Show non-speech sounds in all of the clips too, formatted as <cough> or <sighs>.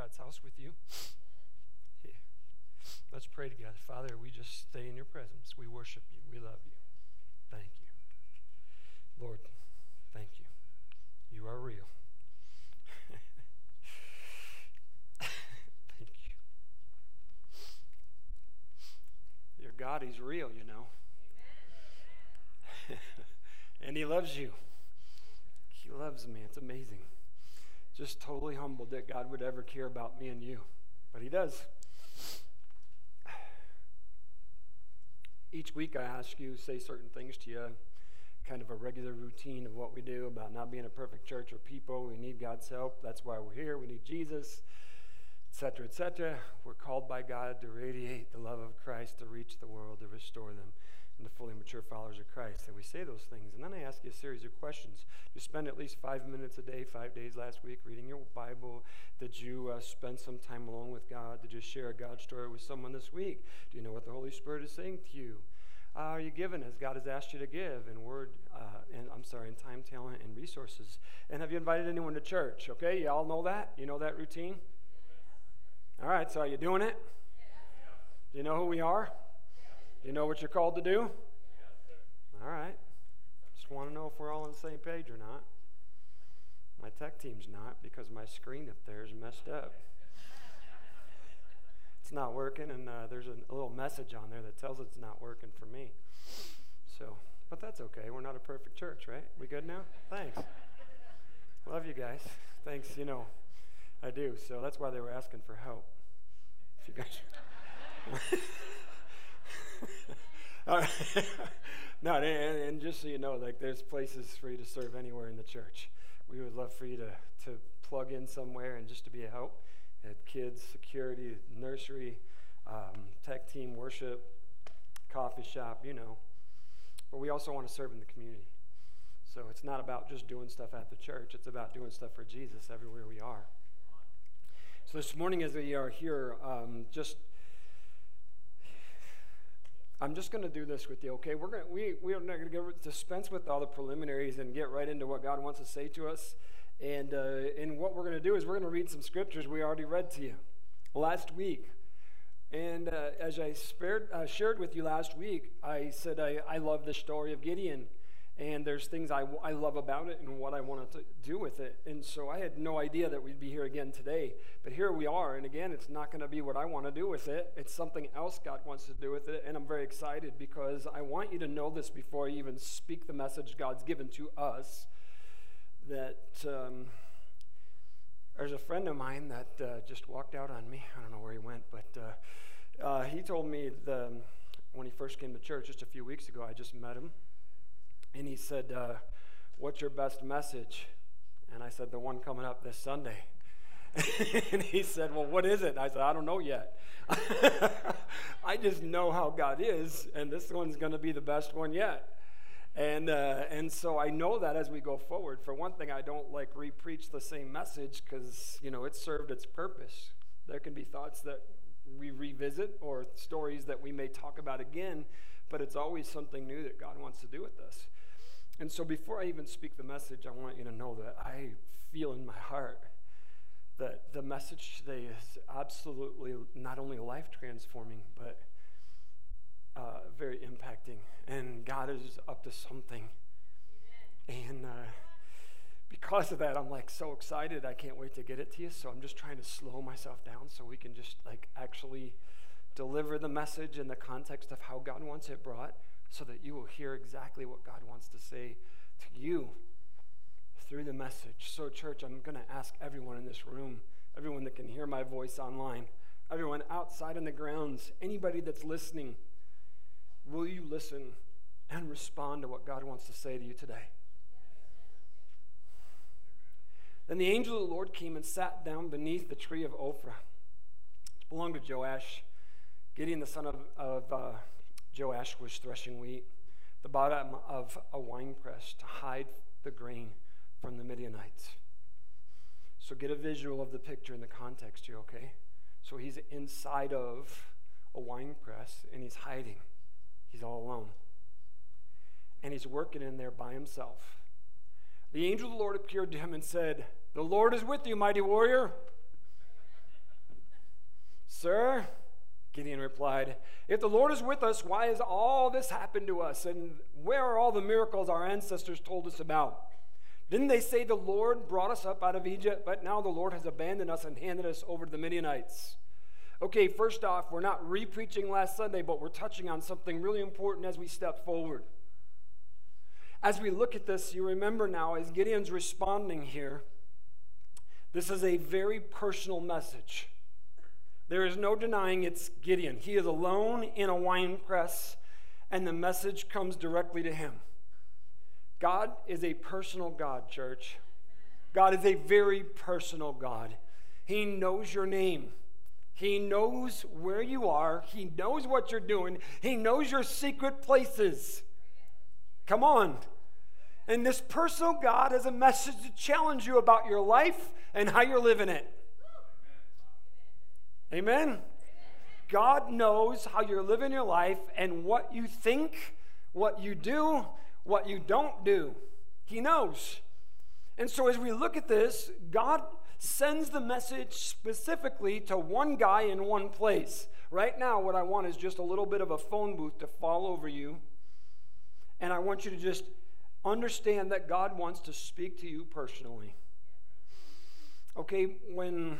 God's house with you? Yeah. Let's pray together. Father, we just stay in your presence. We worship you. We love you. Thank you. Lord, thank you. You are real. <laughs> thank you. Your God, He's real, you know. <laughs> and He loves you. He loves me. It's amazing. Just totally humbled that God would ever care about me and you. But He does. Each week I ask you, say certain things to you, kind of a regular routine of what we do about not being a perfect church or people. We need God's help. That's why we're here. We need Jesus, etc., etc. We're called by God to radiate the love of Christ, to reach the world, to restore them into fully mature followers of Christ. And we say those things. And then I ask you a series of questions. You spend at least five minutes a day, five days last week, reading your Bible. Did you uh, spend some time alone with God? Did you share a God story with someone this week? Do you know what the Holy Spirit is saying to you? Uh, are you giving as God has asked you to give in word, uh, and I'm sorry, in time, talent, and resources? And have you invited anyone to church? Okay, you all know that? You know that routine? All right, so are you doing it? Do you know who we are? You know what you're called to do? All right. Just want to know if we're all on the same page or not. My tech team's not because my screen up there is messed up. it's not working, and uh, there's a, a little message on there that tells it's not working for me. So, but that's okay. We're not a perfect church, right? We good now? Thanks. Love you guys. Thanks. You know, I do. So that's why they were asking for help. If you guys. <laughs> <laughs> no, and, and, just so you know, like there's places for you to serve anywhere in the church. We would love for you to, to plug in somewhere and just to be a help. At kids, security, nursery, um, tech team, worship, coffee shop, you know. But we also want to serve in the community. So it's not about just doing stuff at the church, it's about doing stuff for Jesus everywhere we are. So this morning, as we are here, um, just I'm just going to do this with you, okay? We're going we we are not going to dispense with all the preliminaries and get right into what God wants to say to us. And uh, and what we're going to do is we're going to read some scriptures we already read to you last week. And uh, as I spared, uh, shared with you last week, I said I, I love the story of Gideon and there's things I, I love about it and what I want to do with it. And so I had no idea that we'd be here again today. But here we are. And again, it's not going to be what I want to do with it, it's something else God wants to do with it. And I'm very excited because I want you to know this before I even speak the message God's given to us that. Um, there's a friend of mine that uh, just walked out on me. I don't know where he went, but uh, uh, he told me the, when he first came to church just a few weeks ago, I just met him and he said, uh, What's your best message? And I said, The one coming up this Sunday. <laughs> and he said, Well, what is it? I said, I don't know yet. <laughs> I just know how God is, and this one's going to be the best one yet. And, uh, and so I know that as we go forward. For one thing, I don't like repreach the same message because, you know, it served its purpose. There can be thoughts that we revisit or stories that we may talk about again, but it's always something new that God wants to do with us. And so before I even speak the message, I want you to know that I feel in my heart that the message today is absolutely not only life transforming, but uh, very impacting. And God is up to something. And uh, because of that, I'm like so excited. I can't wait to get it to you. So I'm just trying to slow myself down so we can just like actually deliver the message in the context of how God wants it brought so that you will hear exactly what God wants to say to you through the message. So, church, I'm going to ask everyone in this room, everyone that can hear my voice online, everyone outside in the grounds, anybody that's listening, will you listen and respond to what God wants to say to you today? Then the angel of the Lord came and sat down beneath the tree of Ophrah. It belonged to Joash, Gideon the son of, of uh, Joash was threshing wheat, the bottom of a winepress to hide the grain from the Midianites. So get a visual of the picture in the context here, okay? So he's inside of a wine press and he's hiding. He's all alone. And he's working in there by himself. The angel of the Lord appeared to him and said, The Lord is with you, mighty warrior. Gideon replied, If the Lord is with us, why has all this happened to us? And where are all the miracles our ancestors told us about? Didn't they say the Lord brought us up out of Egypt, but now the Lord has abandoned us and handed us over to the Midianites? Okay, first off, we're not re preaching last Sunday, but we're touching on something really important as we step forward. As we look at this, you remember now, as Gideon's responding here, this is a very personal message. There is no denying it's Gideon. He is alone in a wine press, and the message comes directly to him. God is a personal God, church. God is a very personal God. He knows your name. He knows where you are. He knows what you're doing. He knows your secret places. Come on. And this personal God has a message to challenge you about your life and how you're living it. Amen? God knows how you're living your life and what you think, what you do, what you don't do. He knows. And so as we look at this, God sends the message specifically to one guy in one place. Right now, what I want is just a little bit of a phone booth to fall over you. And I want you to just understand that God wants to speak to you personally. Okay, when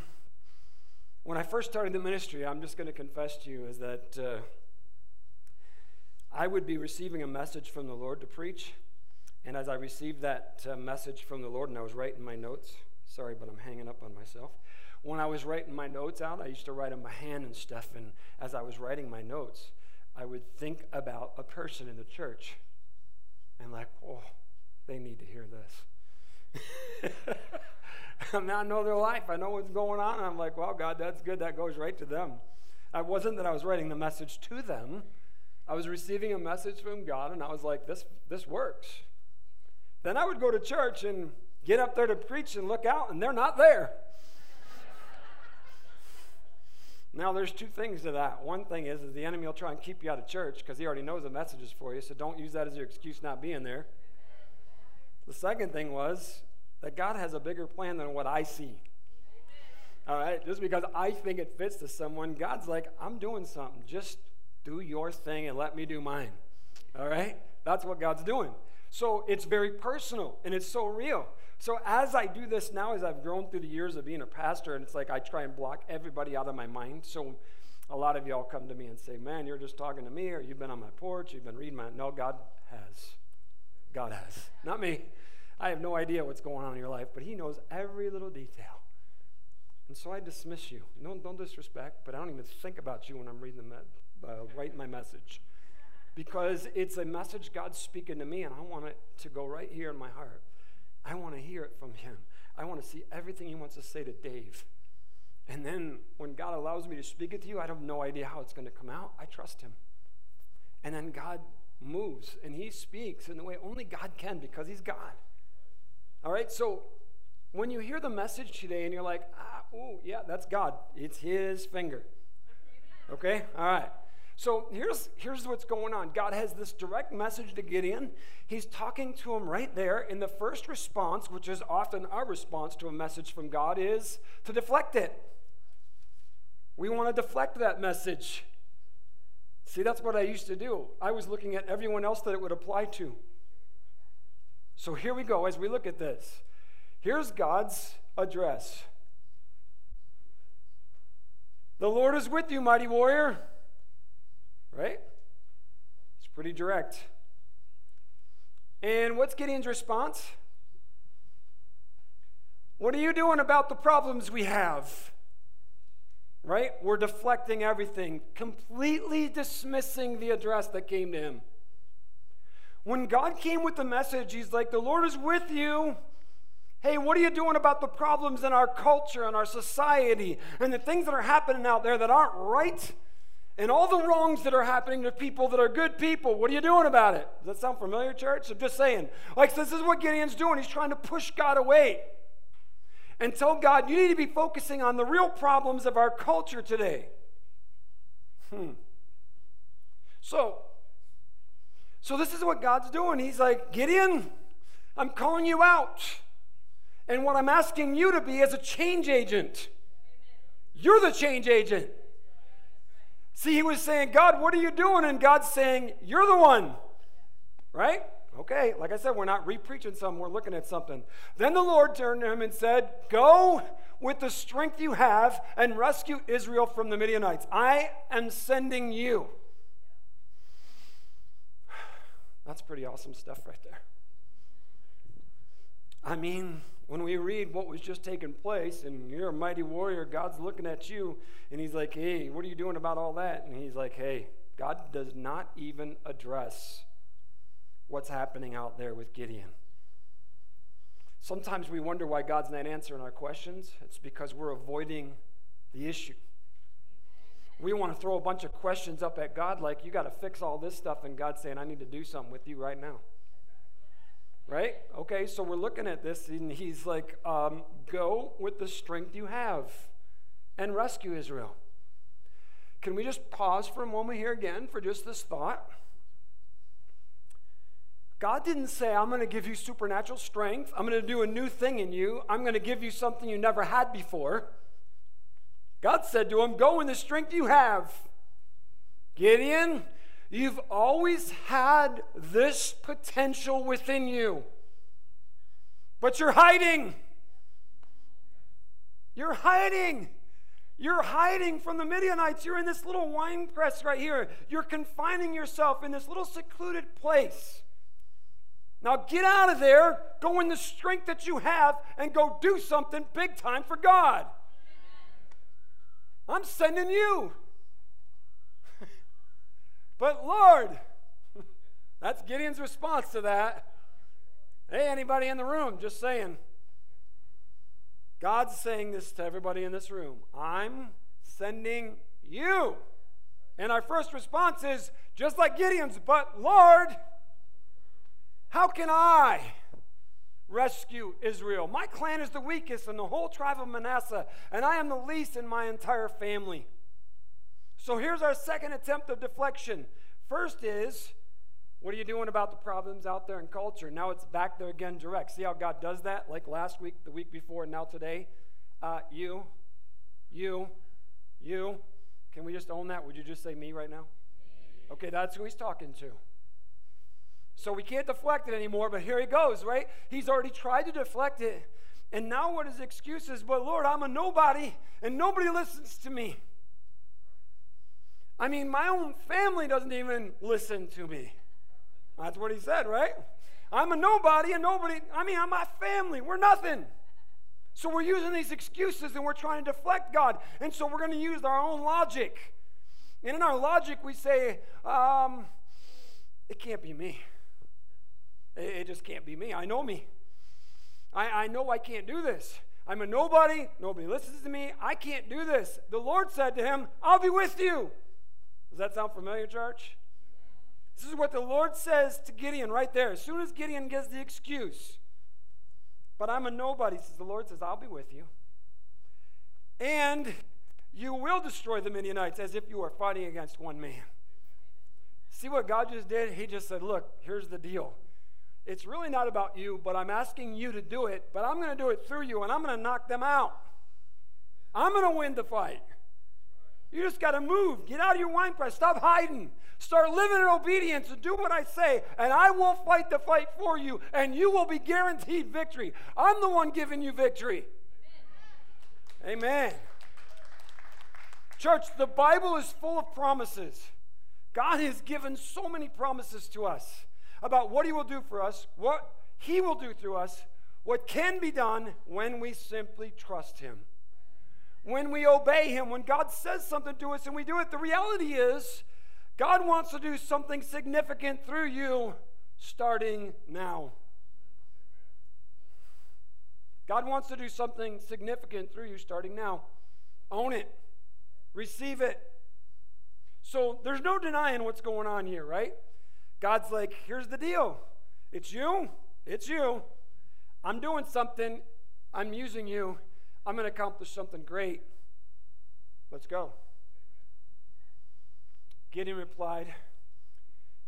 when I first started the ministry, I'm just going to confess to you, is that uh, I would be receiving a message from the Lord to preach. And as I received that uh, message from the Lord, and I was writing my notes, sorry, but I'm hanging up on myself. When I was writing my notes out, I used to write them by hand and stuff. And as I was writing my notes, I would think about a person in the church and, like, oh, they need to hear this. <laughs> <laughs> I, I know their life. I know what's going on. And I'm like, well, God, that's good. That goes right to them. It wasn't that I was writing the message to them. I was receiving a message from God, and I was like, this, this works. Then I would go to church and get up there to preach and look out, and they're not there. <laughs> now, there's two things to that. One thing is, is the enemy will try and keep you out of church because he already knows the message is for you, so don't use that as your excuse not being there. The second thing was, that God has a bigger plan than what I see. All right, just because I think it fits to someone, God's like, I'm doing something. Just do your thing and let me do mine. All right? That's what God's doing. So it's very personal and it's so real. So as I do this now, as I've grown through the years of being a pastor, and it's like I try and block everybody out of my mind. So a lot of y'all come to me and say, Man, you're just talking to me, or you've been on my porch, you've been reading my. No, God has. God has. Not me. I have no idea what's going on in your life, but He knows every little detail. And so I dismiss you. Don't, don't disrespect, but I don't even think about you when I'm reading the me- uh, writing my message. Because it's a message God's speaking to me, and I want it to go right here in my heart. I want to hear it from Him. I want to see everything He wants to say to Dave. And then when God allows me to speak it to you, I have no idea how it's going to come out. I trust Him. And then God moves and He speaks in the way only God can because He's God. All right, so when you hear the message today and you're like, ah, oh, yeah, that's God. It's His finger. Okay? All right. So here's, here's what's going on God has this direct message to Gideon. He's talking to him right there. And the first response, which is often our response to a message from God, is to deflect it. We want to deflect that message. See, that's what I used to do. I was looking at everyone else that it would apply to. So here we go as we look at this. Here's God's address The Lord is with you, mighty warrior. Right? It's pretty direct. And what's Gideon's response? What are you doing about the problems we have? Right? We're deflecting everything, completely dismissing the address that came to him. When God came with the message, He's like, The Lord is with you. Hey, what are you doing about the problems in our culture and our society and the things that are happening out there that aren't right? And all the wrongs that are happening to people that are good people. What are you doing about it? Does that sound familiar, church? I'm just saying. Like, this is what Gideon's doing. He's trying to push God away and tell God, you need to be focusing on the real problems of our culture today. Hmm. So, so this is what God's doing. He's like, Gideon, I'm calling you out. And what I'm asking you to be is a change agent. You're the change agent. See, he was saying, God, what are you doing? And God's saying, You're the one. Right? Okay, like I said, we're not re-preaching something, we're looking at something. Then the Lord turned to him and said, Go with the strength you have and rescue Israel from the Midianites. I am sending you. That's pretty awesome stuff right there. I mean, when we read what was just taking place, and you're a mighty warrior, God's looking at you, and He's like, hey, what are you doing about all that? And He's like, hey, God does not even address what's happening out there with Gideon. Sometimes we wonder why God's not answering our questions. It's because we're avoiding the issue. We want to throw a bunch of questions up at God, like, you got to fix all this stuff, and God's saying, I need to do something with you right now. Right? Okay, so we're looking at this, and He's like, um, Go with the strength you have and rescue Israel. Can we just pause for a moment here again for just this thought? God didn't say, I'm going to give you supernatural strength. I'm going to do a new thing in you. I'm going to give you something you never had before. God said to him, Go in the strength you have. Gideon, you've always had this potential within you, but you're hiding. You're hiding. You're hiding from the Midianites. You're in this little wine press right here. You're confining yourself in this little secluded place. Now get out of there, go in the strength that you have, and go do something big time for God. I'm sending you. but Lord, that's Gideon's response to that. Hey, anybody in the room, just saying. God's saying this to everybody in this room. I'm sending you. And our first response is just like Gideon's, but Lord, how can I rescue Israel? My clan is the weakest in the whole tribe of Manasseh, and I am the least in my entire family. So here's our second attempt of deflection. First is, what are you doing about the problems out there in culture? Now it's back there again direct. See how God does that? Like last week, the week before, and now today? Uh, you, you, you. Can we just own that? Would you just say me right now? Okay, that's who he's talking to. So we can't deflect it anymore, but here he goes, right? He's already tried to deflect it. And now what his excuse is, but Lord, I'm a nobody and nobody listens to me. I mean, my own family doesn't even listen to me. That's what he said, right? I'm a nobody and nobody, I mean, I'm my family. We're nothing. So we're using these excuses and we're trying to deflect God. And so we're going to use our own logic. And in our logic, we say, um, it can't be me. It, just can't be me. I know me. I, I know I can't do this. I'm a nobody. Nobody listens to me. I can't do this. The Lord said to him, I'll be with you. Does that sound familiar, church? This is what the Lord says to Gideon right there. As soon as Gideon gives the excuse, but I'm a nobody, says the Lord says, I'll be with you. And you will destroy the Midianites as if you are fighting against one man. See what God just did? He just said, Look, here's the deal. It's really not about you, but I'm asking you to do it, but I'm going to do it through you, and I'm going to knock them out. I'm going to win the fight. You just got to move. Get out of your wine press. Stop hiding. Start living in obedience and do what I say, and I will fight the fight for you, and you will be guaranteed victory. I'm the one giving you victory. Amen. Amen. Church, the Bible is full of promises. God has given so many promises to us about what He will do for us, what He will do through us, what can be done when we simply trust Him. When we obey Him, when God says something to us and we do it, the reality is God wants to do something significant through you starting now. God wants to do something significant through you starting now. Own it, receive it. So there's no denying what's going on here, right? God's like, here's the deal. It's you. It's you. I'm doing something. I'm using you. I'm going to accomplish something great. Let's go. Gideon replied,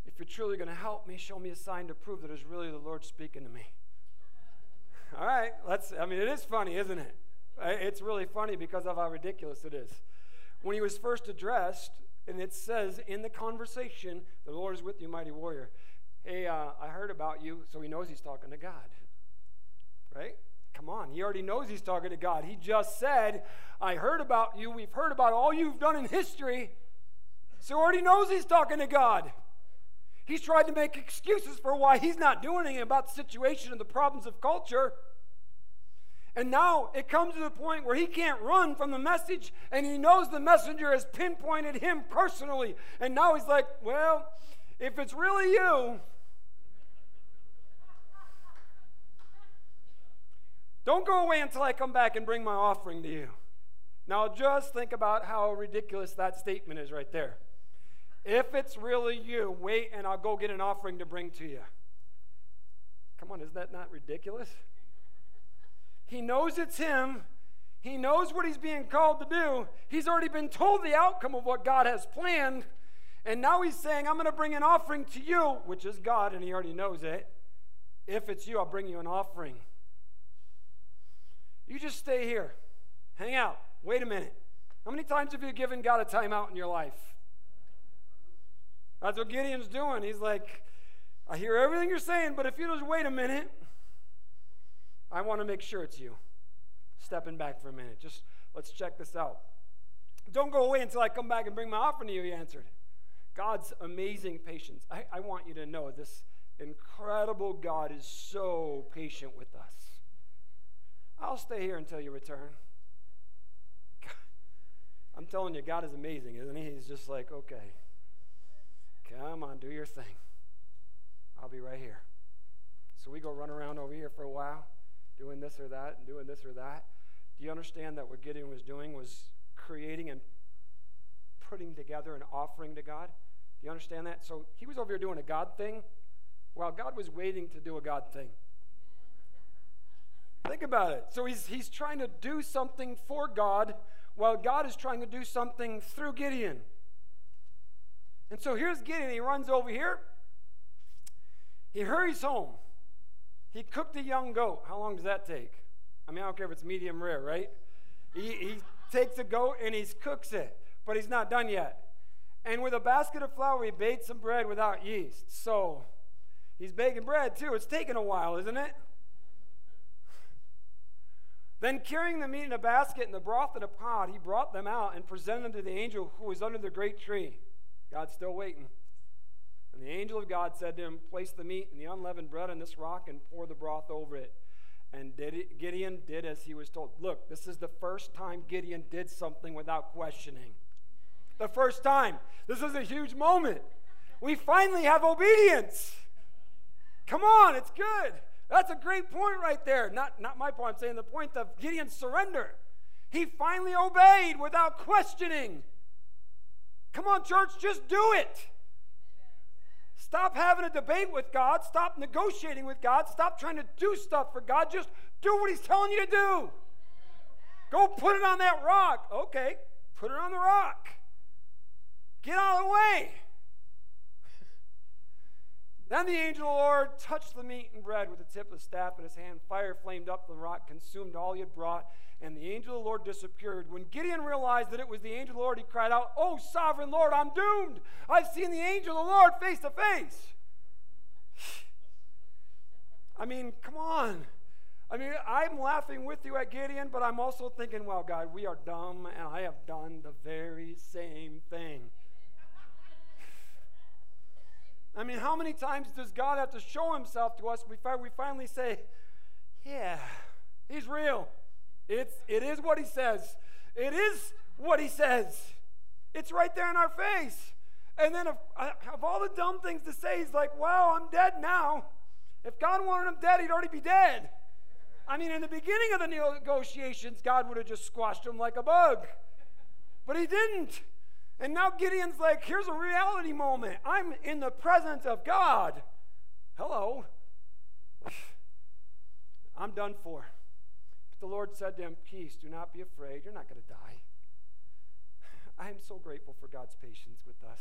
If you're truly going to help me, show me a sign to prove that it's really the Lord speaking to me. <laughs> All right, let's, I mean, it is funny, isn't it? It's really funny because of how ridiculous it is. When he was first addressed, And it says in the conversation, the Lord is with you, mighty warrior. Hey, uh, I heard about you, so he knows he's talking to God. Right? Come on, he already knows he's talking to God. He just said, I heard about you. We've heard about all you've done in history. So already knows he's talking to God. He's tried to make excuses for why he's not doing anything about the situation and the problems of culture. And now it comes to the point where he can't run from the message, and he knows the messenger has pinpointed him personally. And now he's like, Well, if it's really you, don't go away until I come back and bring my offering to you. Now, just think about how ridiculous that statement is right there. If it's really you, wait and I'll go get an offering to bring to you. Come on, is that not ridiculous? He knows it's him. He knows what he's being called to do. He's already been told the outcome of what God has planned. And now he's saying, I'm going to bring an offering to you, which is God, and he already knows it. If it's you, I'll bring you an offering. You just stay here. Hang out. Wait a minute. How many times have you given God a timeout in your life? That's what Gideon's doing. He's like, I hear everything you're saying, but if you just wait a minute, I want to make sure it's you. Stepping back for a minute. Just let's check this out. Don't go away until I come back and bring my offering to you, he answered. God's amazing patience. I, I want you to know this incredible God is so patient with us. I'll stay here until you return. <laughs> I'm telling you, God is amazing, isn't he? He's just like, okay, come on, do your thing. I'll be right here. So we go run around over here for a while doing this or that and doing this or that. Do you understand that what Gideon was doing was creating and putting together an offering to God? Do you understand that? So he was over here doing a God thing while God was waiting to do a God thing. Think about it. So he's, he's trying to do something for God while God is trying to do something through Gideon. And so here's Gideon. He runs over here. He hurries home. He cooked a young goat. How long does that take? I mean, I don't care if it's medium rare, right? He, he takes a goat and he cooks it, but he's not done yet. And with a basket of flour, he baked some bread without yeast. So he's baking bread too. It's taking a while, isn't it? Then, carrying the meat in a basket and the broth in a pot, he brought them out and presented them to the angel who was under the great tree. God's still waiting. And the angel of God said to him, Place the meat and the unleavened bread on this rock and pour the broth over it. And Gideon did as he was told. Look, this is the first time Gideon did something without questioning. The first time. This is a huge moment. We finally have obedience. Come on, it's good. That's a great point right there. Not, not my point, I'm saying the point of Gideon's surrender. He finally obeyed without questioning. Come on, church, just do it. Stop having a debate with God. Stop negotiating with God. Stop trying to do stuff for God. Just do what He's telling you to do. Go put it on that rock. Okay, put it on the rock. Get out of the way. Then the angel of the Lord touched the meat and bread with the tip of the staff in his hand. Fire flamed up the rock, consumed all he had brought, and the angel of the Lord disappeared. When Gideon realized that it was the angel of the Lord, he cried out, Oh, sovereign Lord, I'm doomed. I've seen the angel of the Lord face to face. <sighs> I mean, come on. I mean, I'm laughing with you at Gideon, but I'm also thinking, well, God, we are dumb, and I have done the very same thing. I mean, how many times does God have to show himself to us before we finally say, yeah, he's real. It's, it is what he says. It is what he says. It's right there in our face. And then of, of all the dumb things to say, he's like, wow, I'm dead now. If God wanted him dead, he'd already be dead. I mean, in the beginning of the negotiations, God would have just squashed him like a bug. But he didn't. And now Gideon's like, here's a reality moment. I'm in the presence of God. Hello. <sighs> I'm done for. But the Lord said to him, Peace, do not be afraid. You're not going to die. <sighs> I am so grateful for God's patience with us.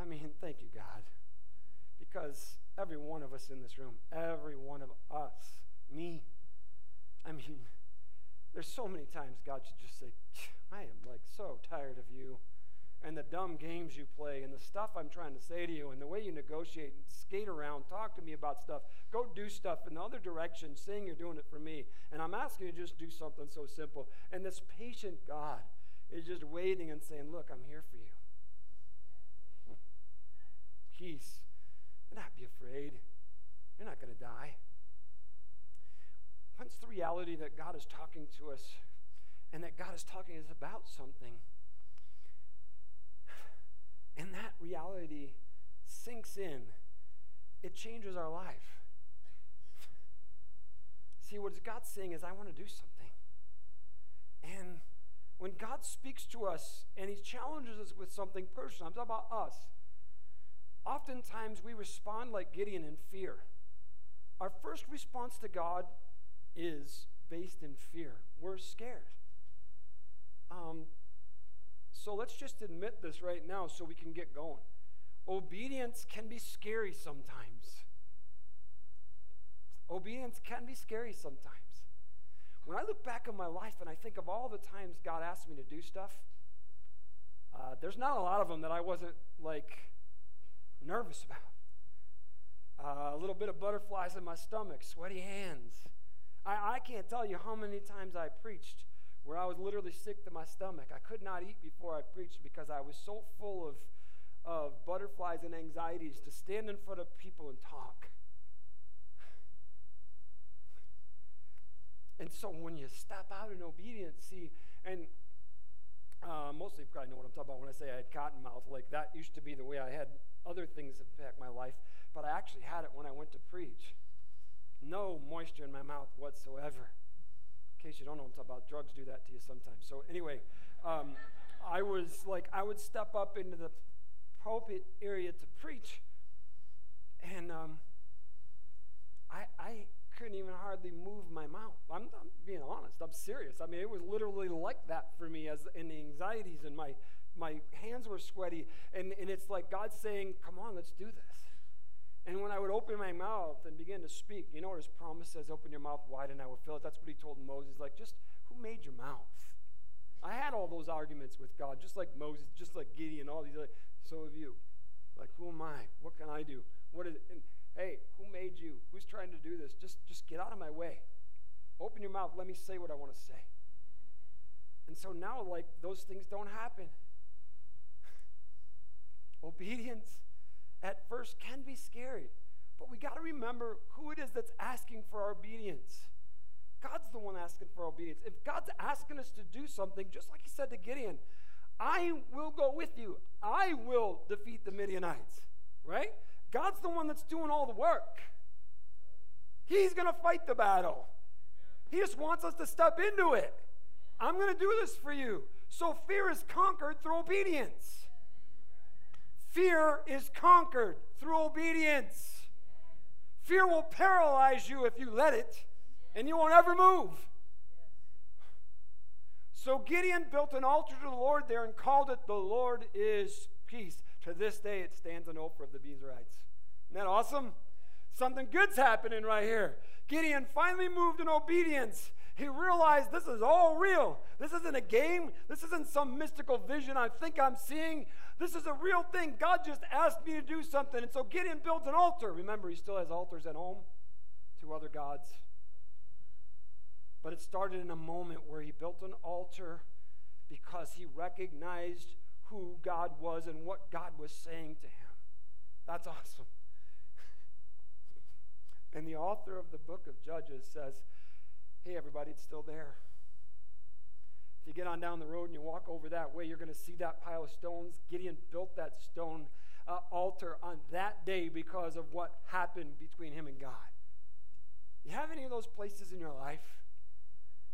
I mean, thank you, God. Because every one of us in this room, every one of us, me, I mean, There's so many times God should just say, I am like so tired of you and the dumb games you play and the stuff I'm trying to say to you and the way you negotiate and skate around, talk to me about stuff, go do stuff in the other direction, saying you're doing it for me. And I'm asking you to just do something so simple. And this patient God is just waiting and saying, Look, I'm here for you. Peace. Do not be afraid. You're not going to die. Once the reality that God is talking to us and that God is talking to us about something, and that reality sinks in, it changes our life. See, what God's saying is, I want to do something. And when God speaks to us and He challenges us with something personal, I'm talking about us, oftentimes we respond like Gideon in fear. Our first response to God is based in fear. We're scared. Um, so let's just admit this right now so we can get going. Obedience can be scary sometimes. Obedience can be scary sometimes. When I look back on my life and I think of all the times God asked me to do stuff, uh, there's not a lot of them that I wasn't like nervous about. Uh, a little bit of butterflies in my stomach, sweaty hands. I, I can't tell you how many times I preached where I was literally sick to my stomach. I could not eat before I preached because I was so full of, of butterflies and anxieties to stand in front of people and talk. And so when you step out in obedience, see, and uh, mostly you probably know what I'm talking about when I say I had cotton mouth. Like that used to be the way I had other things impact my life, but I actually had it when I went to preach. No moisture in my mouth whatsoever In case you don't know, I'm talking about drugs do that to you sometimes. So anyway, um, I was like, I would step up into the pulpit area to preach, and um, I, I couldn't even hardly move my mouth. I'm, I'm, being honest. I'm serious. I mean, it was literally like that for me as in the anxieties, and my my hands were sweaty, and, and it's like God saying, "Come on, let's do this." And when I would open my mouth and begin to speak, you know what his promise says, open your mouth wide and I will fill it. That's what he told Moses. Like, just who made your mouth? I had all those arguments with God, just like Moses, just like Gideon, all these. Like, so have you. Like, who am I? What can I do? What is it? And, hey, who made you? Who's trying to do this? Just, just get out of my way. Open your mouth. Let me say what I want to say. And so now, like, those things don't happen. <laughs> Obedience at first can be scary, but we got to remember who it is that's asking for our obedience. God's the one asking for obedience. If God's asking us to do something, just like he said to Gideon, I will go with you. I will defeat the Midianites, right? God's the one that's doing all the work. He's going to fight the battle. He just wants us to step into it. I'm going to do this for you. So fear is conquered through obedience. Fear is conquered through obedience. Fear will paralyze you if you let it, and you won't ever move. So Gideon built an altar to the Lord there and called it, The Lord is Peace. To this day, it stands an Ophrah of the Abiezrites. Isn't that awesome? Something good's happening right here. Gideon finally moved in obedience he realized this is all real. This isn't a game. This isn't some mystical vision I think I'm seeing. This is a real thing. God just asked me to do something. And so Gideon builds an altar. Remember, he still has altars at home to other gods. But it started in a moment where he built an altar because he recognized who God was and what God was saying to him. That's <laughs> awesome. and the author of the book of Judges says, Hey, everybody, it's still there. If you get on down the road and you walk over that way, you're going to see that pile of stones. Gideon built that stone uh, altar on that day because of what happened between him and God. You have any of those places in your life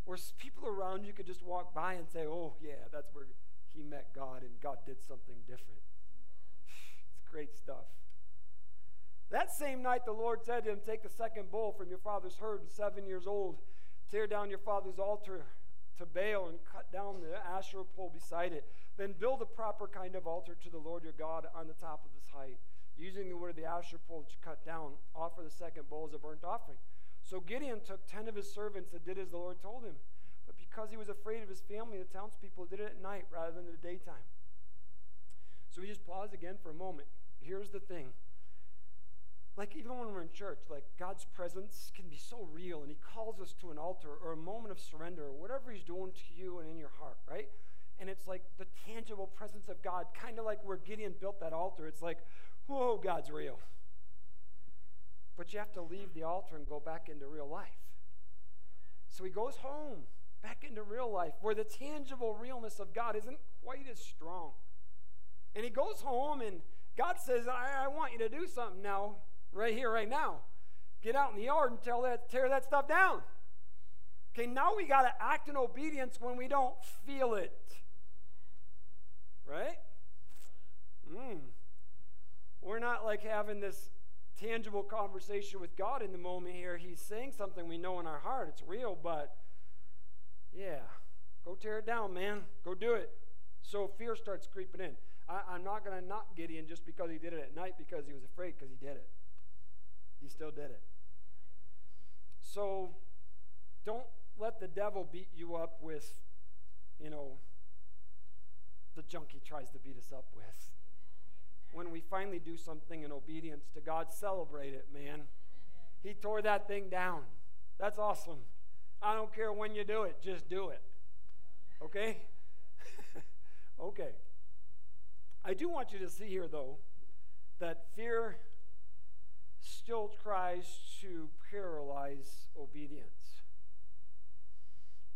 where people around you could just walk by and say, oh, yeah, that's where he met God and God did something different? <sighs> It's great stuff. That same night, the Lord said to him, Take the second bull from your father's herd, seven years old, Tear down your father's altar to Baal and cut down the Asherah pole beside it. Then build a proper kind of altar to the Lord your God on the top of this height. Using the wood of the Asherah pole to cut down, offer the second bull as a burnt offering. So Gideon took ten of his servants and did as the Lord told him. But because he was afraid of his family, the townspeople did it at night rather than in the daytime. So we just pause again for a moment. Here's the thing. Like, even when we're in church, like, God's presence can be so real, and He calls us to an altar or a moment of surrender or whatever He's doing to you and in your heart, right? And it's like the tangible presence of God, kind of like where Gideon built that altar. It's like, whoa, God's real. But you have to leave the altar and go back into real life. So he goes home, back into real life, where the tangible realness of God isn't quite as strong. And he goes home, and God says, I, I want you to do something now, right here, right now. Get out in the yard and tell that, tear that stuff down. Okay, now we got to act in obedience when we don't feel it. Right? Mm. We're not like having this tangible conversation with God in the moment here. He's saying something we know in our heart. It's real, but yeah, go tear it down, man. Go do it. So fear starts creeping in. I, am not going to knock Gideon just because he did it at night because he was afraid because he did it. He still did it. So don't let the devil beat you up with, you know, the junk he tries to beat us up with when we finally do something in obedience to God, celebrate it, man. He tore that thing down. That's awesome. I don't care when you do it, just do it. Okay? <laughs> okay. I do want you to see here, though, that fear still tries to paralyze obedience.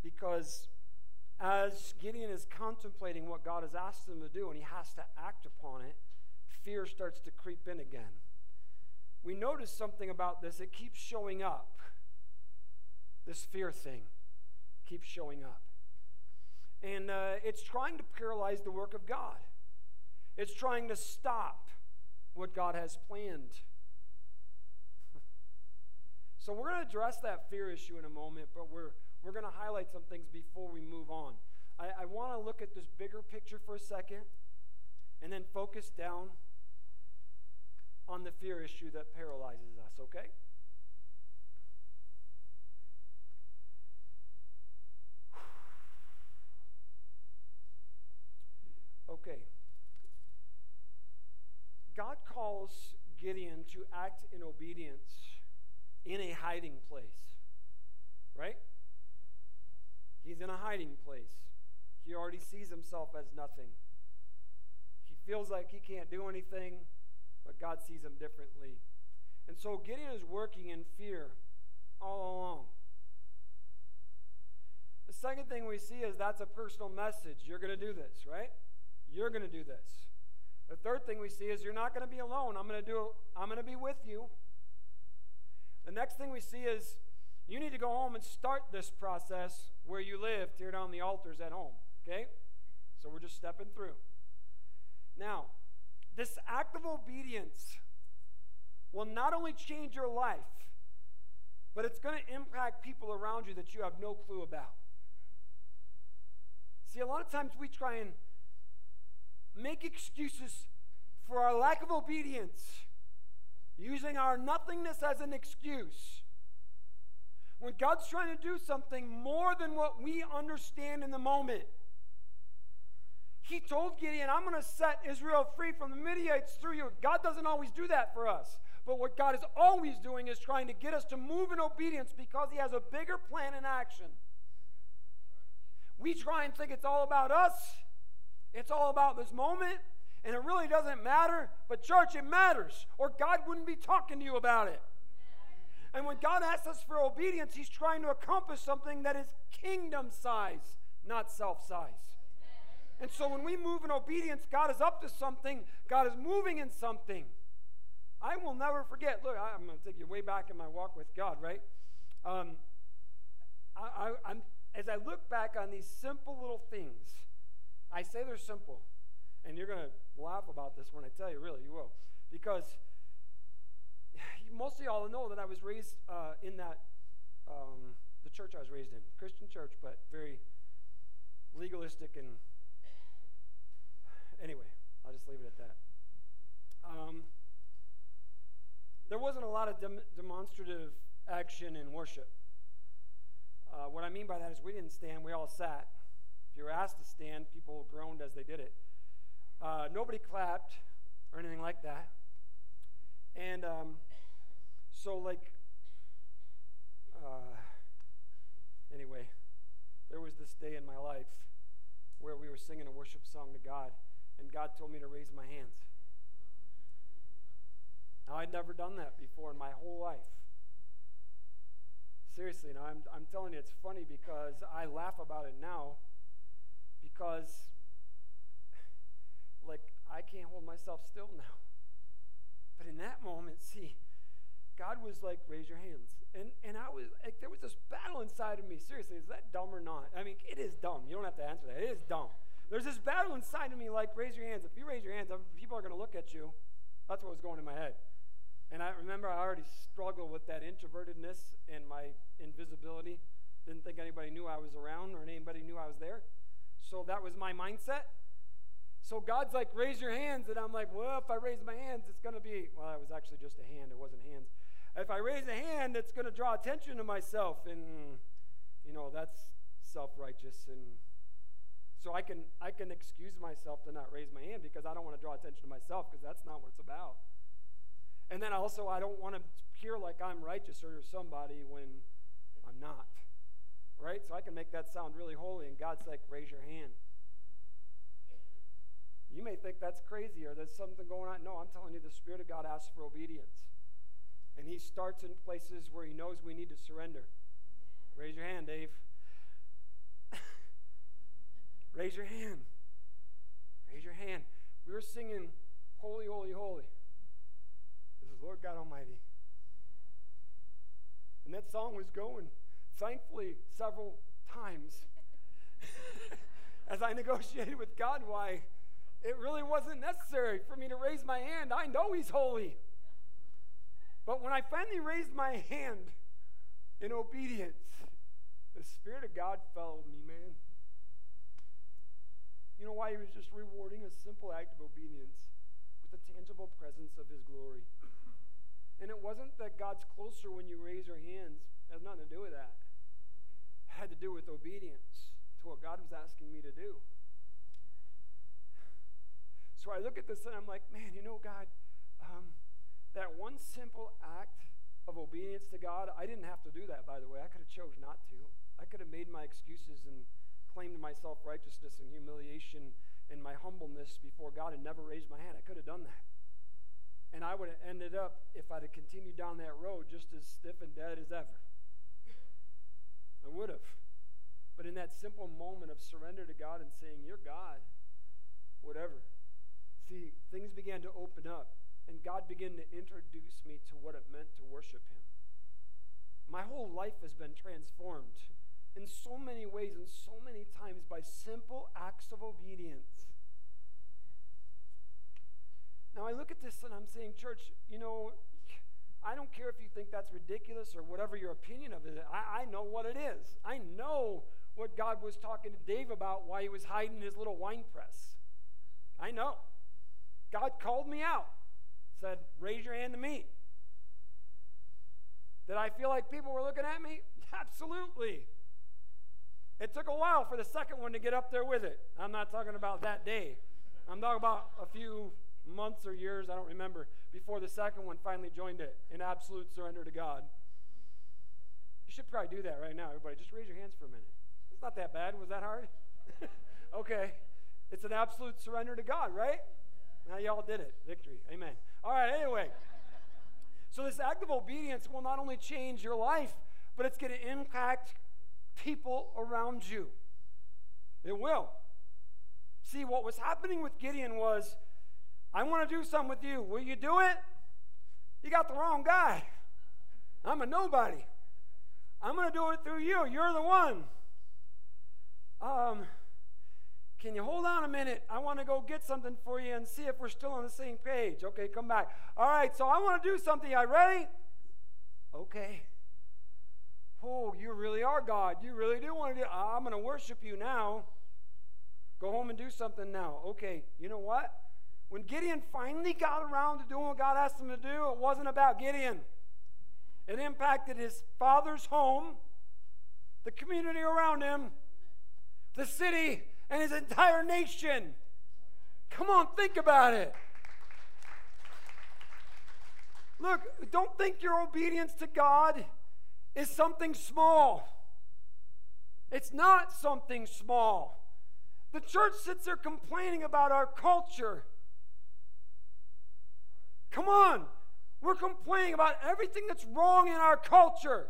Because as Gideon is contemplating what God has asked him to do and he has to act upon it, fear starts to creep in again. We notice something about this, it keeps showing up. This fear thing keeps showing up. And uh, it's trying to paralyze the work of God, it's trying to stop what God has planned. So, we're going to address that fear issue in a moment, but we're, we're going to highlight some things before we move on. I, I want to look at this bigger picture for a second and then focus down on the fear issue that paralyzes us, okay? Okay. God calls Gideon to act in obedience in a hiding place, right? He's in a hiding place. He already sees himself as nothing. He feels like he can't do anything but God sees him differently. And so Gideon is working in fear all along. The second thing we see is that's a personal message. You're going to do this, right? You're going to do this. The third thing we see is you're not going to be alone. I'm going to do I'm going to be with you. The next thing we see is you need to go home and start this process where you live, tear down the altars at home, okay? So we're just stepping through. Now, this act of obedience will not only change your life, but it's going to impact people around you that you have no clue about. See, a lot of times we try and make excuses for our lack of obedience, using our nothingness as an excuse. When God's trying to do something more than what we understand in the moment, he told Gideon, I'm going to set Israel free from the Midianites through you. God doesn't always do that for us. But what God is always doing is trying to get us to move in obedience because He has a bigger plan in action. We try and think it's all about us, it's all about this moment, and it really doesn't matter. But, church, it matters, or God wouldn't be talking to you about it. And when God asks us for obedience, He's trying to accomplish something that is kingdom size, not self size. And so when we move in obedience, God is up to something, God is moving in something. I will never forget. Look, I'm going to take you way back in my walk with God, right? Um, I, I, I'm, as I look back on these simple little things, I say they're simple, and you're going to laugh about this when I tell you, really, you will. Because <sighs> most of y'all know that I was raised uh, in that, um, the church I was raised in, Christian church, but very legalistic and <sighs> Anyway, I'll just leave it at that. Um, there wasn't a lot of dem- demonstrative action in worship. Uh, what I mean by that is we didn't stand, we all sat. If you were asked to stand, people groaned as they did it. Uh, nobody clapped or anything like that. And um, so, like, uh, anyway, there was this day in my life where we were singing a worship song to God, and God told me to raise my hands. Now, I'd never done that before in my whole life. Seriously, now I'm, I'm telling you, it's funny because I laugh about it now because, can't hold myself still now. But in that moment, see, God was like, raise your hands. And, and I was, like, there was this battle inside of me. Seriously, is that dumb or not? I mean, it is dumb. You don't have to answer that. It is dumb. There's this battle inside of me, like, raise your hands. If you raise your hands, people are going to look at you. That's what was going in my head. And I remember I already struggled with that introvertedness and my invisibility. Didn't think anybody knew I was around or anybody knew I was there. So that was my mindset. So God's like, raise your hands. And I'm like, well, if I raise my hands, it's going to be, well, it was actually just a hand. It wasn't hands. If I raise a hand, it's going to draw attention to myself. And, you know, that's self righteous. And so I can, I can excuse myself to not raise my hand because I don't want to draw attention to myself because that's not what it's about. And then also, I don't want to appear like I'm righteous or somebody when I'm not. Right? So I can make that sound really holy, and God's like, raise your hand. You may think that's crazy or there's something going on. No, I'm telling you, the Spirit of God asks for obedience. And He starts in places where He knows we need to surrender. Raise your hand, Dave. <laughs> Raise your hand. Raise your hand. We were singing Holy, Holy, Holy. This is Lord God Almighty. And that song was going, thankfully, several times. <laughs> As I negotiated with God why it really wasn't necessary for me to raise my hand. I know He's holy. But when I finally raised my hand in obedience, the Spirit of God followed me, man. You know why? He was just rewarding a simple act of obedience with the tangible presence of His glory. And it wasn't that God's closer when you raise your hands. It has nothing to do with that. It had to do with obedience to what God was asking me to do. So I look at this and I'm like, man, you know, God, um, that one simple act of obedience to God, I didn't have to do that, by the way. I could have chose not to. I could have made my excuses and claimed my self-righteousness and humiliation and my humbleness before God and never raised my hand. I could have done that. And I would have ended up, if I'd have continued down that road, just as stiff and dead as ever. I would have. But in that simple moment of surrender to God and saying, You're God, whatever, see, things began to open up, and God began to introduce me to what it meant to worship Him. My whole life has been transformed in so many ways and so many times by simple acts of obedience. Now, I look at this and I'm saying, church, you know, I don't care if you think that's ridiculous or whatever your opinion of it. I, I know what it is. I know what God was talking to Dave about why he was hiding his little wine press. I know. God called me out, said, Raise your hand to me. Did I feel like people were looking at me? <laughs> Absolutely. It took a while for the second one to get up there with it. I'm not talking about that day. I'm talking about a few months or years, I don't remember, before the second one finally joined it in absolute surrender to God. You should probably do that right now, everybody. Just raise your hands for a minute. It's not that bad. Was that hard? <laughs> okay. It's an absolute surrender to God, right? Now, y'all did it. Victory. Amen. All right, anyway. So, this act of obedience will not only change your life, but it's going to impact people around you. It will. See, what was happening with Gideon was, I want to do something with you. Will you do it? You got the wrong guy. I'm a nobody. I'm going to do it through you. You're the one. Um, can you hold on a minute? I want to go get something for you and see if we're still on the same page. Okay, come back. All right, so I want to do something. Are you ready? Okay. Oh, you really are God. You really do want to do I'm going to worship you now. Go home and do something now. Okay, you know what? When Gideon finally got around to doing what God asked him to do, it wasn't about Gideon. It impacted his father's home, the community around him, the city, and his entire nation. Come on, think about it. Look, don't think your obedience to God is something small. It's not something small. The church sits there complaining about our culture. Come on. We're complaining about everything that's wrong in our culture.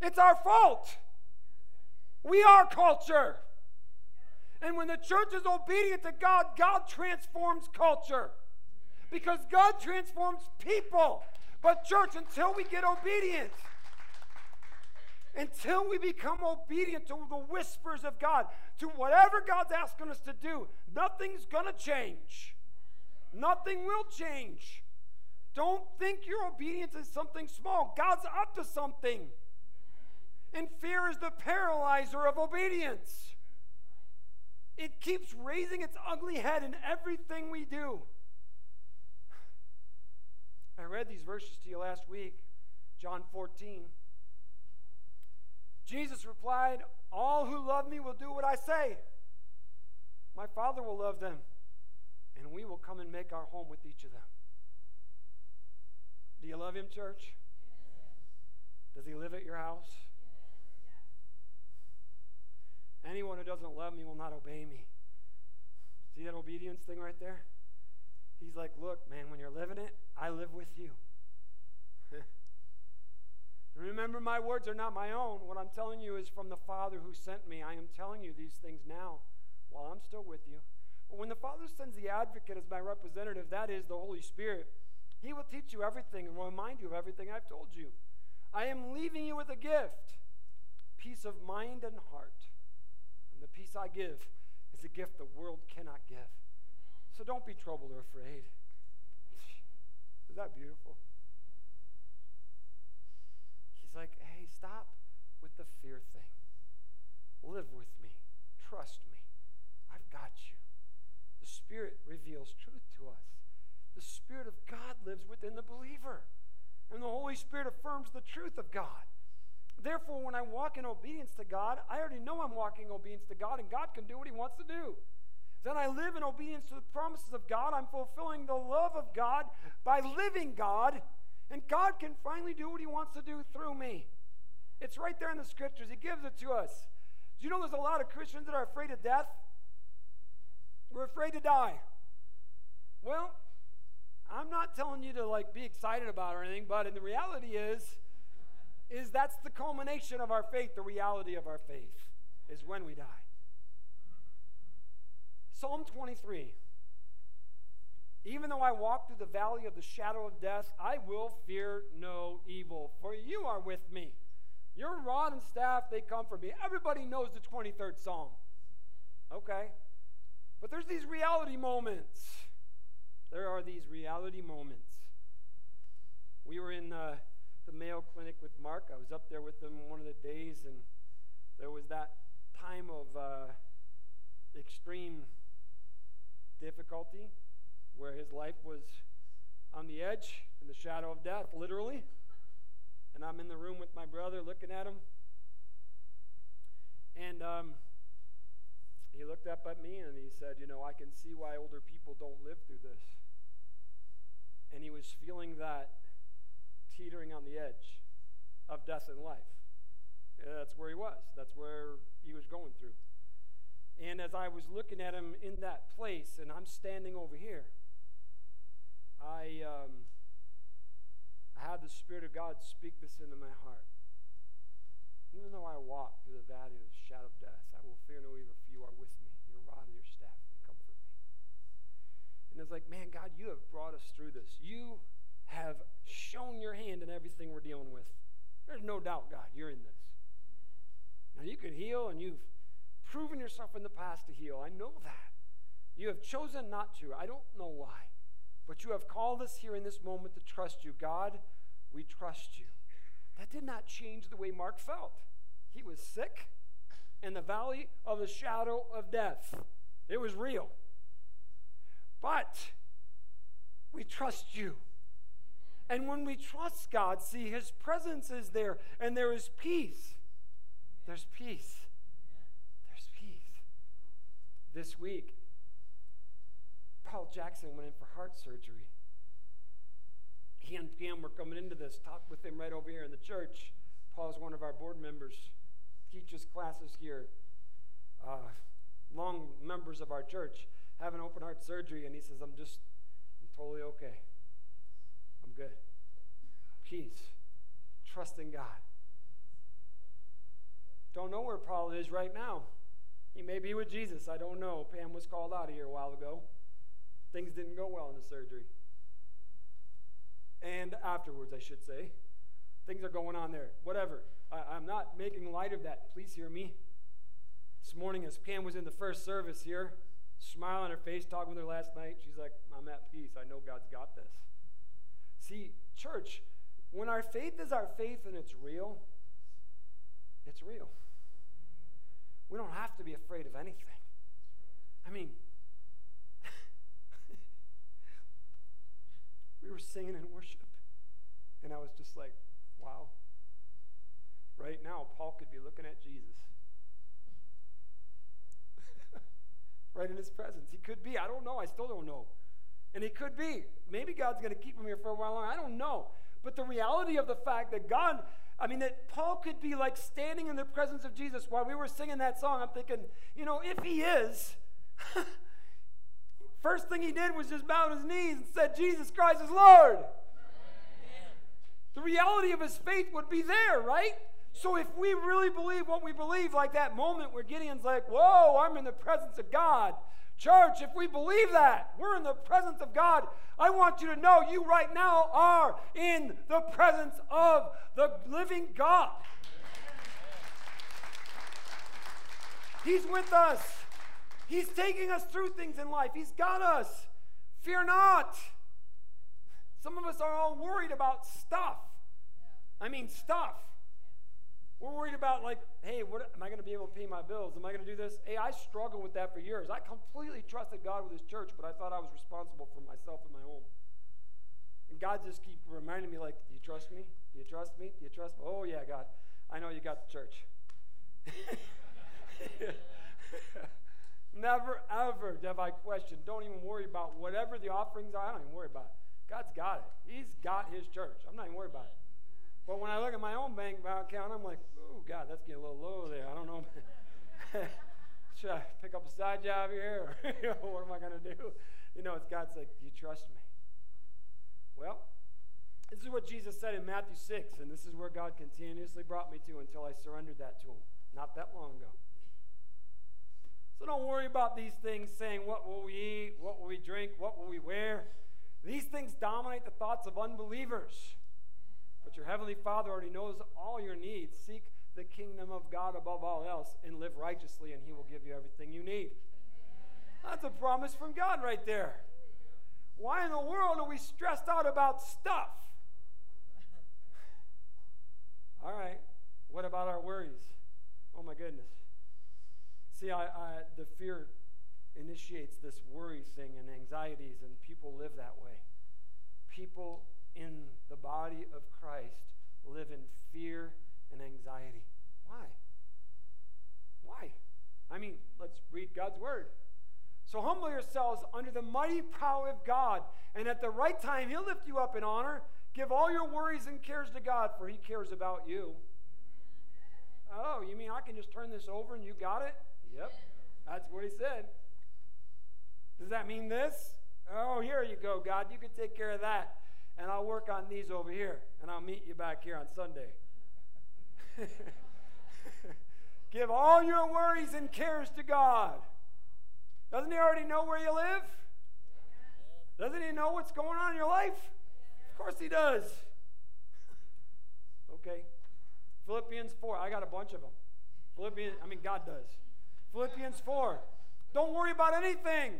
It's our fault. We are culture. And when the church is obedient to God, God transforms culture. Because God transforms people. But, church, until we get obedient, until we become obedient to the whispers of God, to whatever God's asking us to do, nothing's going to change. Nothing will change. Don't think your obedience is something small. God's up to something. And fear is the paralyzer of obedience. It keeps raising its ugly head in everything we do. I read these verses to you last week, John 14. Jesus replied, All who love me will do what I say. My Father will love them, and we will come and make our home with each of them. Do you love Him, church? Does He live at your house? Anyone who doesn't love me will not obey me. See that obedience thing right there? He's like, Look, man, when you're living it, I live with you. <laughs> Remember, my words are not my own. What I'm telling you is from the Father who sent me. I am telling you these things now while I'm still with you. But when the Father sends the advocate as my representative, that is the Holy Spirit, he will teach you everything and will remind you of everything I've told you. I am leaving you with a gift peace of mind and heart. And the peace I give is a gift the world cannot give. So don't be troubled or afraid. Is that beautiful? He's like, hey, stop with the fear thing. Live with me. Trust me. I've got you. The Spirit reveals truth to us. The Spirit of God lives within the believer. And the Holy Spirit affirms the truth of God. Therefore, when I walk in obedience to God, I already know I'm walking in obedience to God, and God can do what He wants to do. Then I live in obedience to the promises of God. I'm fulfilling the love of God by living God and God can finally do what He wants to do through me. It's right there in the scriptures. He gives it to us. Do you know there's a lot of Christians that are afraid of death? We're afraid to die. Well, I'm not telling you to like be excited about or anything, but in the reality is, is that's the culmination of our faith. The reality of our faith is when we die. Psalm 23. Even though I walk through the valley of the shadow of death, I will fear no evil, for you are with me. Your rod and staff, they comfort me. Everybody knows the 23rd Psalm. Okay? But there's these reality moments. There are these reality moments. We were in uh, the Mayo Clinic with Mark. I was up there with them one of the days, and there was that time of uh, extreme difficulty where his life was on the edge in the shadow of death, literally. And I'm in the room with my brother looking at him. And um, he looked up at me and he said, You know, I can see why older people don't live through this. And he was feeling that teetering on the edge of death and life. That's where he was, that's where he was going through. And as I was looking at him in that place, and I'm standing over here, I, um, I had the Spirit of God speak this into my heart. Even though I walk through the valley of the shadow of death, I will fear no evil, for you are with me. Your rod and your staff, they comfort me. And it's like, man, God, you have brought us through this. You have shown your hand in everything we're dealing with. There's no doubt, God, you're in this. Now, you could heal, and you've proven yourself in the past to heal. I know that. You have chosen not to. I don't know why. But you have called us here in this moment to trust you. God, we trust you. That did not change the way Mark felt. He was sick in the valley of the shadow of death. It was real. But we trust you. And when we trust God, see, His presence is there and there is peace. There's peace. There's peace. This week, Paul Jackson went in for heart surgery. He and Pam were coming into this, talked with him right over here in the church. Paul's one of our board members, teaches classes here. Uh, long members of our church have an open heart surgery, and he says, I'm just, I'm totally okay. Good. Peace. Trusting God. Don't know where Paul is right now. He may be with Jesus. I don't know. Pam was called out of here a while ago. Things didn't go well in the surgery. And afterwards, I should say. Things are going on there. Whatever. I, am not making light of that. Please hear me. This morning, as Pam was in the first service here, smile on her face, talking with her last night, she's like, I'm at peace. I know God's got this. See, church, when our faith is our faith and it's real, it's real. We don't have to be afraid of anything. I mean, <laughs> we were singing in worship, and I was just like, wow. Right now, Paul could be looking at Jesus. <laughs> right in his presence. He could be. I don't know. I still don't know. And it could be. Maybe God's going to keep him here for a while longer. I don't know. But the reality of the fact that God, I mean, that Paul could be like standing in the presence of Jesus while we were singing that song, I'm thinking, you know, if he is, <laughs> first thing he did was just bow his knees and said, Jesus Christ is Lord. The reality of his faith would be there, right? So if we really believe what we believe, like that moment where Gideon's like, Whoa, I'm in the presence of God. Church, if we believe that, we're in the presence of God. I want you to know you right now are in the presence of the living God. He's with us. He's taking us through things in life. He's got us. Fear not. Some of us are all worried about stuff. I mean, stuff. We're worried about, like, hey, what, am I going to be able to pay my bills? Am I going to do this? Hey, I struggled with that for years. I completely trusted God with His church, but I thought I was responsible for myself and my home. And God just keeps reminding me, like, do you trust me? Do you trust me? Do you trust me? Oh, yeah, God. I know you got the church. <laughs> Never, ever have I questioned. Don't even worry about whatever the offerings are. I don't even worry about it. God's got it. He's got His church. I'm not even worried about it. But when I look at my own bank account, I'm like, oh, God, that's getting a little low there. I don't know. <laughs> Should I pick up a side job here? <laughs> Know, what am I going to do? You know, it's God's like, you trust me? Well, this is what Jesus said in Matthew 6, and this is where God continuously brought me to until I surrendered that to Him, not that long ago. So don't worry about these things saying, what will we eat? What will we drink? What will we wear? These things dominate the thoughts of unbelievers. But your Heavenly Father already knows all your needs. Seek the kingdom of God above all else and live righteously, and He will give you everything you need. That's a promise from God right there. Why in the world are we stressed out about stuff? <laughs> All right, what about our worries? Oh my goodness. See, I, I, the fear initiates this worry thing and anxieties, and people live that way. People in the body of Christ live in fear and anxiety. Why? Why? I mean, let's read God's word. So humble yourselves under the mighty power of God, and at the right time, He'll lift you up in honor. Give all your worries and cares to God, for He cares about you. Oh, you mean I can just turn this over and you got it? Yep. That's what He said. Does that mean this? Oh, here you go, God. You can take care of that and I'll work on these over here, and I'll meet you back here on Sunday. <laughs> Give all your worries and cares to God. Doesn't He already know where you live? Doesn't He know what's going on in your life? Of course He does. <laughs> okay. Philippians 4. I got a bunch of them. Philippians, I mean, God does. Philippians 4. Don't worry about anything.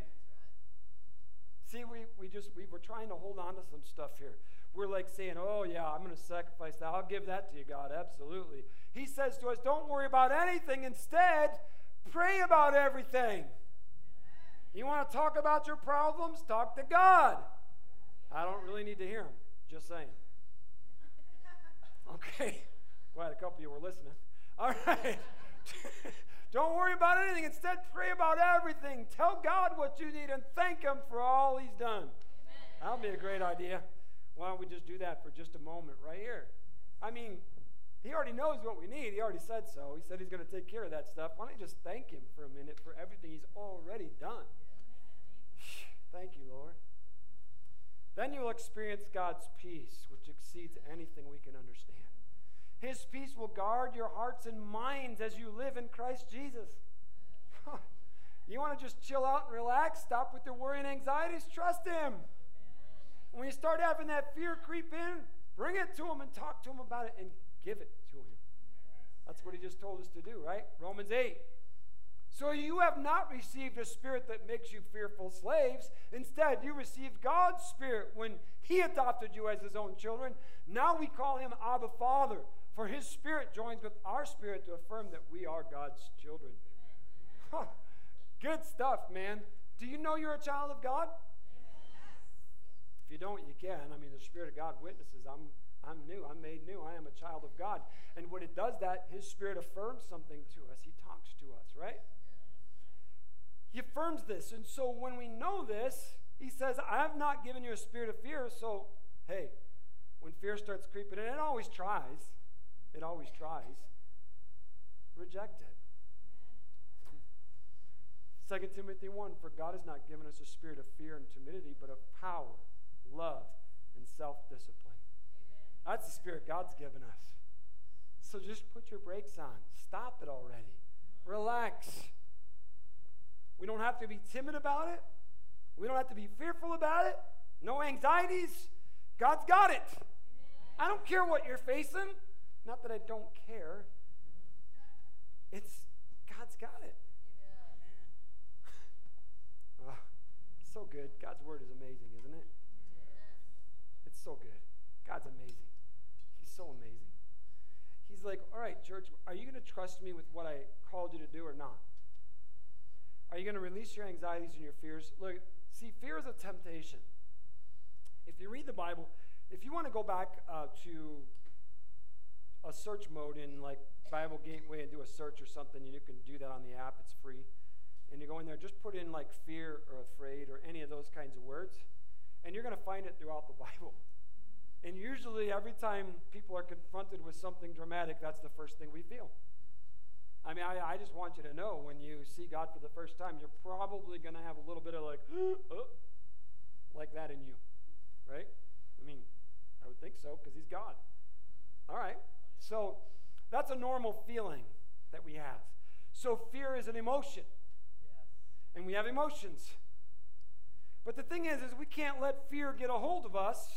See, we, we just, we, we're trying to hold on to some stuff here. We're like saying, oh, yeah, I'm going to sacrifice that. I'll give that to you, God, absolutely. He says to us, don't worry about anything. Instead, pray about everything. You want to talk about your problems? Talk to God. I don't really need to hear them. Just saying. <laughs> Okay. Glad a couple of you were listening. All right. <laughs> Don't worry about anything. Instead, pray about everything. Tell God what you need and thank Him for all He's done. Amen. That'll be a great idea. Why don't we just do that for just a moment right here? I mean, He already knows what we need. He already said so. He said He's going to take care of that stuff. Why don't you just thank Him for a minute for everything He's already done? <sighs> Thank you, Lord. Then you'll experience God's peace, which exceeds anything we can understand. His peace will guard your hearts and minds as you live in Christ Jesus. <laughs> you want to just chill out and relax, stop with your worry and anxieties, trust Him. When you start having that fear creep in, bring it to Him and talk to Him about it and give it to Him. That's what He just told us to do, right? Romans 8. So you have not received a spirit that makes you fearful slaves. Instead, you received God's spirit when He adopted you as His own children. Now we call Him Abba Father. For his spirit joins with our spirit to affirm that we are God's children. Huh. Good stuff, man. Do you know you're a child of God? If you don't, you can. I mean, the Spirit of God witnesses. I'm, I'm new. I'm made new. I am a child of God. And when it does that, His Spirit affirms something to us. He talks to us, right? He affirms this. And so when we know this, He says, I have not given you a spirit of fear. So, hey, when fear starts creeping in, it always tries. It always tries. Reject it. 2 Timothy 1 For God has not given us a spirit of fear and timidity, but of power, love, and self discipline. That's the spirit God's given us. So just put your brakes on. Stop it already. Mm-hmm. Relax. We don't have to be timid about it. We don't have to be fearful about it. No anxieties. God's got it. I don't care what you're facing. Not that I don't care. It's God's got it. oh, so good. God's word is amazing, isn't it? It's so good. God's amazing. He's so amazing. He's like, all right, church, are you going to trust me with what I called you to do or not? Are you going to release your anxieties and your fears? Look, see, fear is a temptation. If you read the Bible, if you want to go back uh, to a search mode in like Bible Gateway and do a search or something, you can do that on the app. It's free. And you go in there, just put in like fear or afraid or any of those kinds of words, and you're going to find it throughout the <laughs> Bible. And usually, every time people are confronted with something dramatic, that's the first thing we feel. I mean, I, I just want you to know when you see God for the first time, you're probably going to have a little bit of like, oh, <gasps> like that in you, right? I mean, I would think so because He's God. All right. So that's a normal feeling that we have. So fear is an emotion. Yes. And we have emotions. But the thing is, is we can't let fear get a hold of us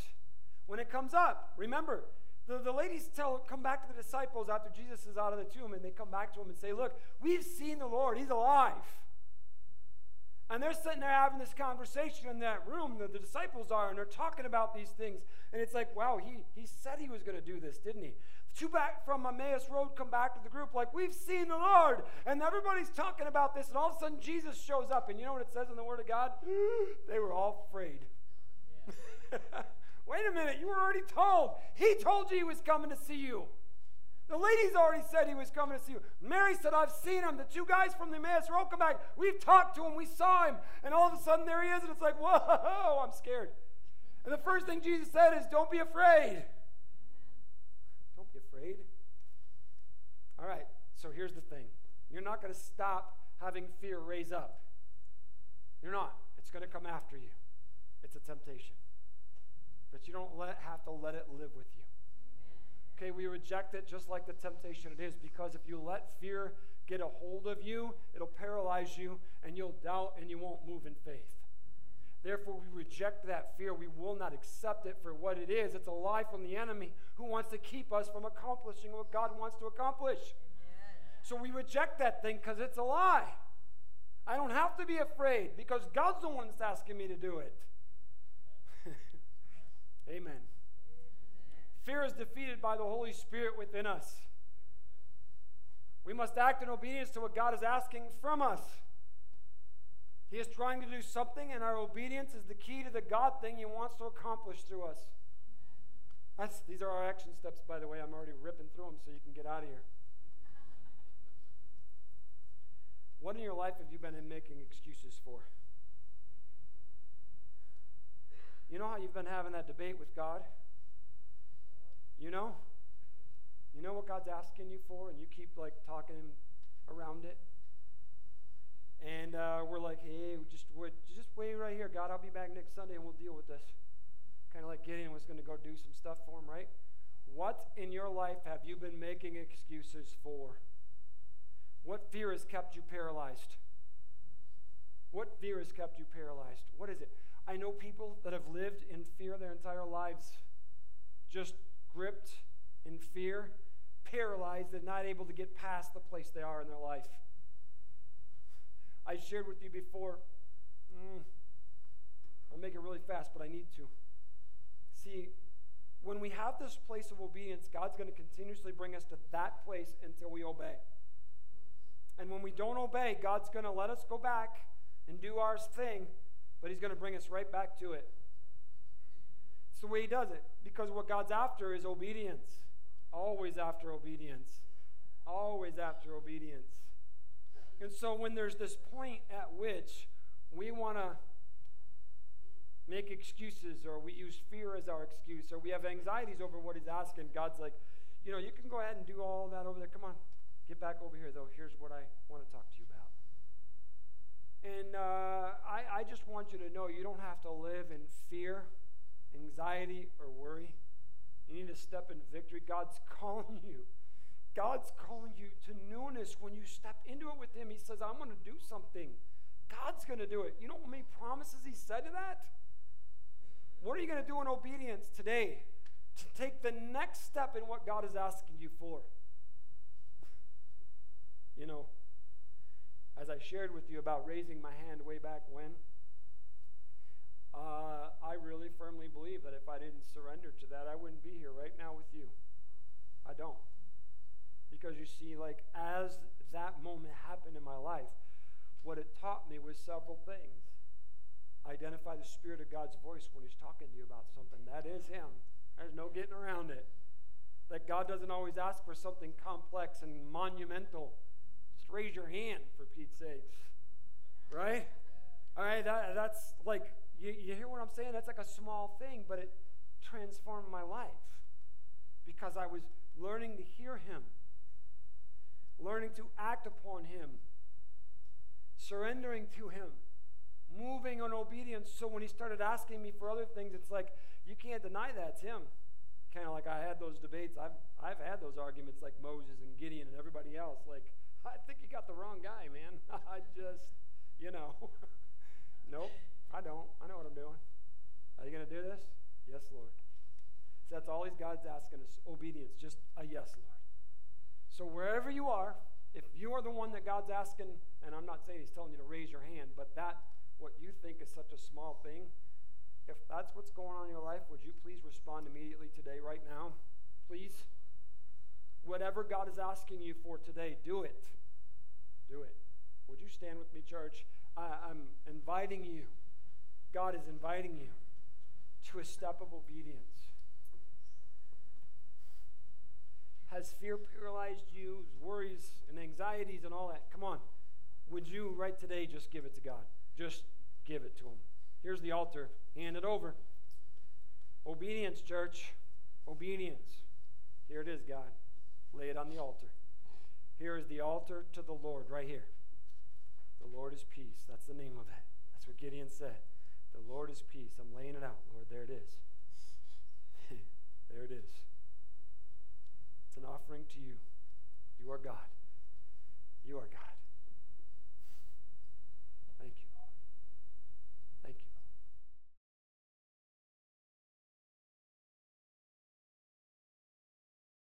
when it comes up. Remember, the, the ladies tell come back to the disciples after Jesus is out of the tomb, and they come back to him and say, Look, we've seen the Lord, he's alive. And they're sitting there having this conversation in that room, that the disciples are, and they're talking about these things. And it's like, wow, he, he said he was going to do this, didn't he? Two back from Emmaus Road come back to the group like, We've seen the Lord. And everybody's talking about this. And all of a sudden, Jesus shows up. And you know what it says in the Word of God? <gasps> they were all afraid. <laughs> Wait a minute. You were already told. He told you he was coming to see you. The ladies already said he was coming to see you. Mary said, I've seen him. The two guys from the Emmaus Road come back. We've talked to him. We saw him. And all of a sudden, there he is. And it's like, whoa, <laughs> I'm scared. And the first thing Jesus said is, Don't be afraid afraid? All right, so here's the thing you're not going to stop having fear raise up. You're not. It's going to come after you. It's a temptation. But you don't let, have to let it live with you. Okay, we reject it just like the temptation it is because if you let fear get a hold of you, it'll paralyze you and you'll doubt and you won't move in faith. Therefore, we reject that fear. We will not accept it for what it is. It's a lie from the enemy who wants to keep us from accomplishing what God wants to accomplish. So we reject that thing because it's a lie. I don't have to be afraid because God's the one that's asking me to do it. <laughs> Amen. Amen. Fear is defeated by the Holy Spirit within us. We must act in obedience to what God is asking from us. He is trying to do something, and our obedience is the key to the God thing He wants to accomplish through us. That's, these are our action steps, by the way. I'm already ripping through them so you can get out of here. What in your life have you been making excuses for? You know how you've been having that debate with God? You know? You know what God's asking you for, and you keep like talking around it? And uh, we're like, hey, just, just wait right here. God, I'll be back next Sunday and we'll deal with this. Kind of like Gideon was going to go do some stuff for him, right? What in your life have you been making excuses for? What fear has kept you paralyzed? What fear has kept you paralyzed? What is it? I know people that have lived in fear their entire lives, just gripped in fear, paralyzed, and not able to get past the place they are in their life. I shared with you before. Mm, I'll make it really fast, but I need to. See, when we have this place of obedience, God's going to continuously bring us to that place until we obey. And when we don't obey, God's going to let us go back and do our thing, but He's going to bring us right back to it. It's the way He does it, because what God's after is obedience. Always after obedience. Always after obedience. And so when there's this point at which we want to make excuses or we use fear as our excuse or we have anxieties over what he's asking, God's like, you know, you can go ahead and do all that over there. Come on, get back over here, though. Here's what I want to talk to you about. And uh, I, I just want you to know you don't have to live in fear, anxiety, or worry. You need to step in victory. God's <laughs> calling you God's calling you to newness when you step into it with Him. He says, I'm going to do something. God's going to do it. You know how many promises He said to that? What are you going to do in obedience today to take the next step in what God is asking you for? You know, as I shared with you about raising my hand way back when, uh, I really firmly believe that if I didn't surrender to that, I wouldn't be here right now with you. I don't. Because you see, like, as that moment happened in my life, what it taught me was several things. Identify the Spirit of God's voice when He's talking to you about something. That is Him. There's no getting around it. That God doesn't always ask for something complex and monumental. Just raise your hand, for Pete's sake. Right? All right, that, that's like, you, you hear what I'm saying? That's like a small thing, but it transformed my life because I was learning to hear Him learning to act upon Him, surrendering to Him, moving on obedience. So when He started asking me for other things, it's like, you can't deny that's Him. Kind of like I had those debates. I've, I've had those arguments like Moses and Gideon and everybody else. Like, <laughs> I think you got the wrong guy, man. <laughs> I just, you know. <laughs> nope, I don't. I know what I'm doing. Are you going to do this? Yes, Lord. So that's all He's God's asking us obedience, just a yes, Lord. So wherever you are, if you are the one that God's asking, and I'm not saying He's telling you to raise your hand, but that, what you think is such a small thing, if that's what's going on in your life, would you please respond immediately today, right now? Please? Whatever God is asking you for today, do it. Do it. Would you stand with me, church? I, I'm inviting you. God is inviting you to a step of obedience. Has fear paralyzed you? Worries and anxieties and all that? Come on. Would you right today just give it to God? Just give it to Him. Here's the altar. Hand it over. Obedience, church. Obedience. Here it is, God. Lay it on the altar. Here is the altar to the Lord right here. The Lord is peace. That's the name of it. That's what Gideon said. The Lord is peace. I'm laying it out, Lord. There it is. <laughs> there it is. It's an offering to you. You are God. You are God.